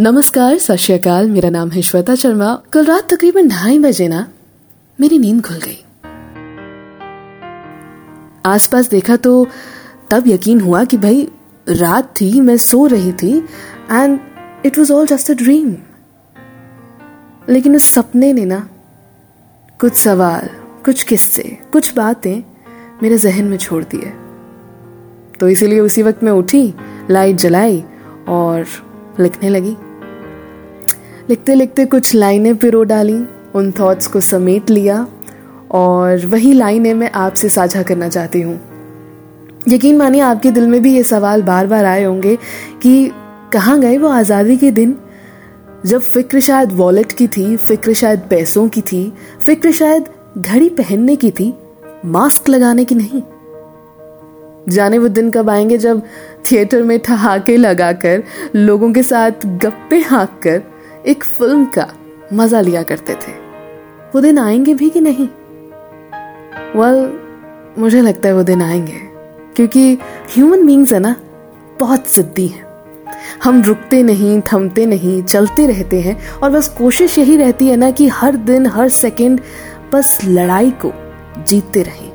नमस्कार, सत मेरा नाम है श्वेता शर्मा। कल रात तकरीबन ढाई बजे ना, मेरी नींद खुल गई। आसपास देखा तो तब यकीन हुआ कि भाई, रात थी, मैं सो रही थी and it was all just a dream लेकिन उस सपने ने ना, कुछ सवाल, कुछ किस्से, कुछ बातें मेरे जहन में छोड़ दिए। तो इसीलिए उसी वक्त मैं उठी, लाइट जलाई और लिखने लगी। लिखते लिखते कुछ लाइनें पिरो डाली, उन थॉट्स को समेट लिया और वही लाइनें मैं आपसे साझा करना चाहती हूँ। यकीन मानिए, आपके दिल में भी ये सवाल बार बार आए होंगे कि कहाँ गए वो आज़ादी के दिन? जब फ़िक्र शायद वॉलेट की थी, फ़िक्र शायद पैसों की थी, फ़िक्र शायद घड़ी पहनने की थी मास्क लगाने की नहीं। जाने वो दिन कब आएँगे जब थिएटर में ठहाके लगाकर, लोगों के साथ गप्पे हाँक कर एक फ़िल्म का मज़ा लिया करते थे। वो दिन आएँगे भी कि नहीं? वेल well, मुझे लगता है वो दिन आएँगे क्योंकि ह्यूमन बींग्स है ना बहुत जिद्दी हैं। हम रुकते नहीं थमते नहीं चलते रहते हैं और बस कोशिश यही रहती है ना कि हर दिन हर सेकंड बस लड़ाई को जीतते रहें।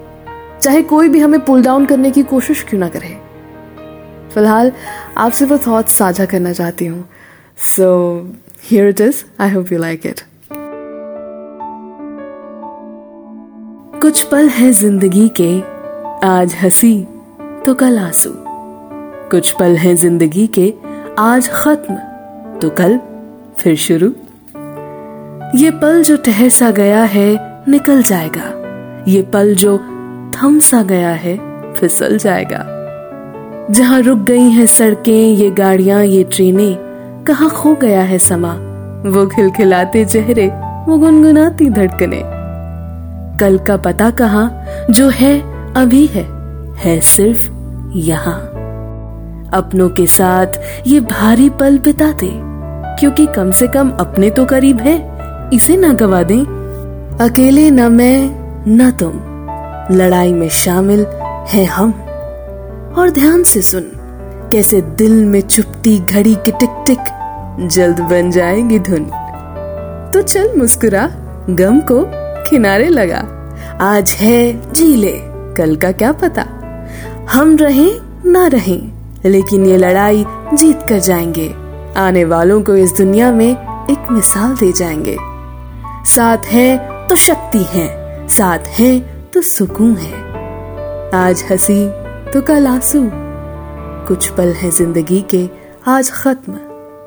चाहे कोई भी हमें पुल डाउन करने की कोशिश क्यों ना करे। फ़िलहाल आपसे वो थॉट्स साझा करना चाहती हूँ। सो Here it is. I hope you like it. कुछ पल है ज़िंदगी के, आज हँसी तो कल आँसू कुछ पल है ज़िंदगी के, आज खत्म तो कल फिर शुरू ये पल जो ठहर सा गया है, निकल जाएगा ये पल जो थम सा गया है, फिसल जाएगा जहाँ रुक गई हैं सड़कें, ये गाड़ियाँ, ये ट्रेनें कहा खो गया है समा? वो खिलखिलाते चेहरे, वो गुनगुनाती धड़कने। कल का पता कहा, जो है, अभी है है सिर्फ़ यहाँ। अपनों के साथ ये भारी पल बिताते, क्योंकि कम से कम अपने तो करीब है, इसे ना गवा दें। अकेले न मैं, न तुम, लड़ाई में शामिल है हम। और ध्यान से सुन कैसे दिल में चुपती घड़ी की टिक टिक, जल्द बन जाएगी धुन। तो चल मुस्कुरा, गम को किनारे लगा। आज है जी ले कल का क्या पता? हम रहें, ना रहें, लेकिन ये लड़ाई जीत कर जाएँगे। आने वालों को इस दुनिया में एक मिसाल दे जाएँगे। साथ है तो शक्ति है, साथ है तो सुकून है। आज हँसी तो कल आँसू। कुछ पल है ज़िंदगी के आज खत्म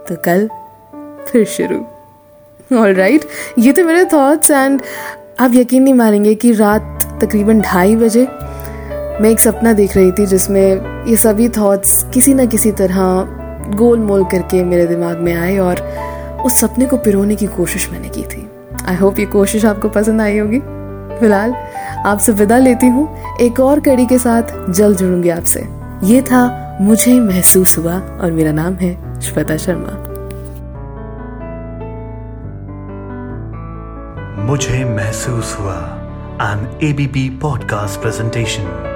तो कल फिर शुरू। ऑल राइट right, ये तो मेरे थॉट्स एंड आप यकीन नहीं मानेंगे कि रात तकरीबन ढाई बजे मैं एक सपना देख रही थी जिसमें ये सभी थॉट्स किसी ना किसी तरह गोल मोल करके मेरे दिमाग में आए और उस सपने को पिरोने की कोशिश मैंने की थी। आई होप ये कोशिश आपको पसंद आई होगी। फ़िलहाल आपसे विदा लेती हूँ। एक और कड़ी के साथ जल्द जुड़ूँगी आपसे। ये था मुझे महसूस हुआ और मेरा नाम है श्वेता शर्मा। मुझे महसूस हुआ एन एबीपी पॉडकास्ट प्रेजेंटेशन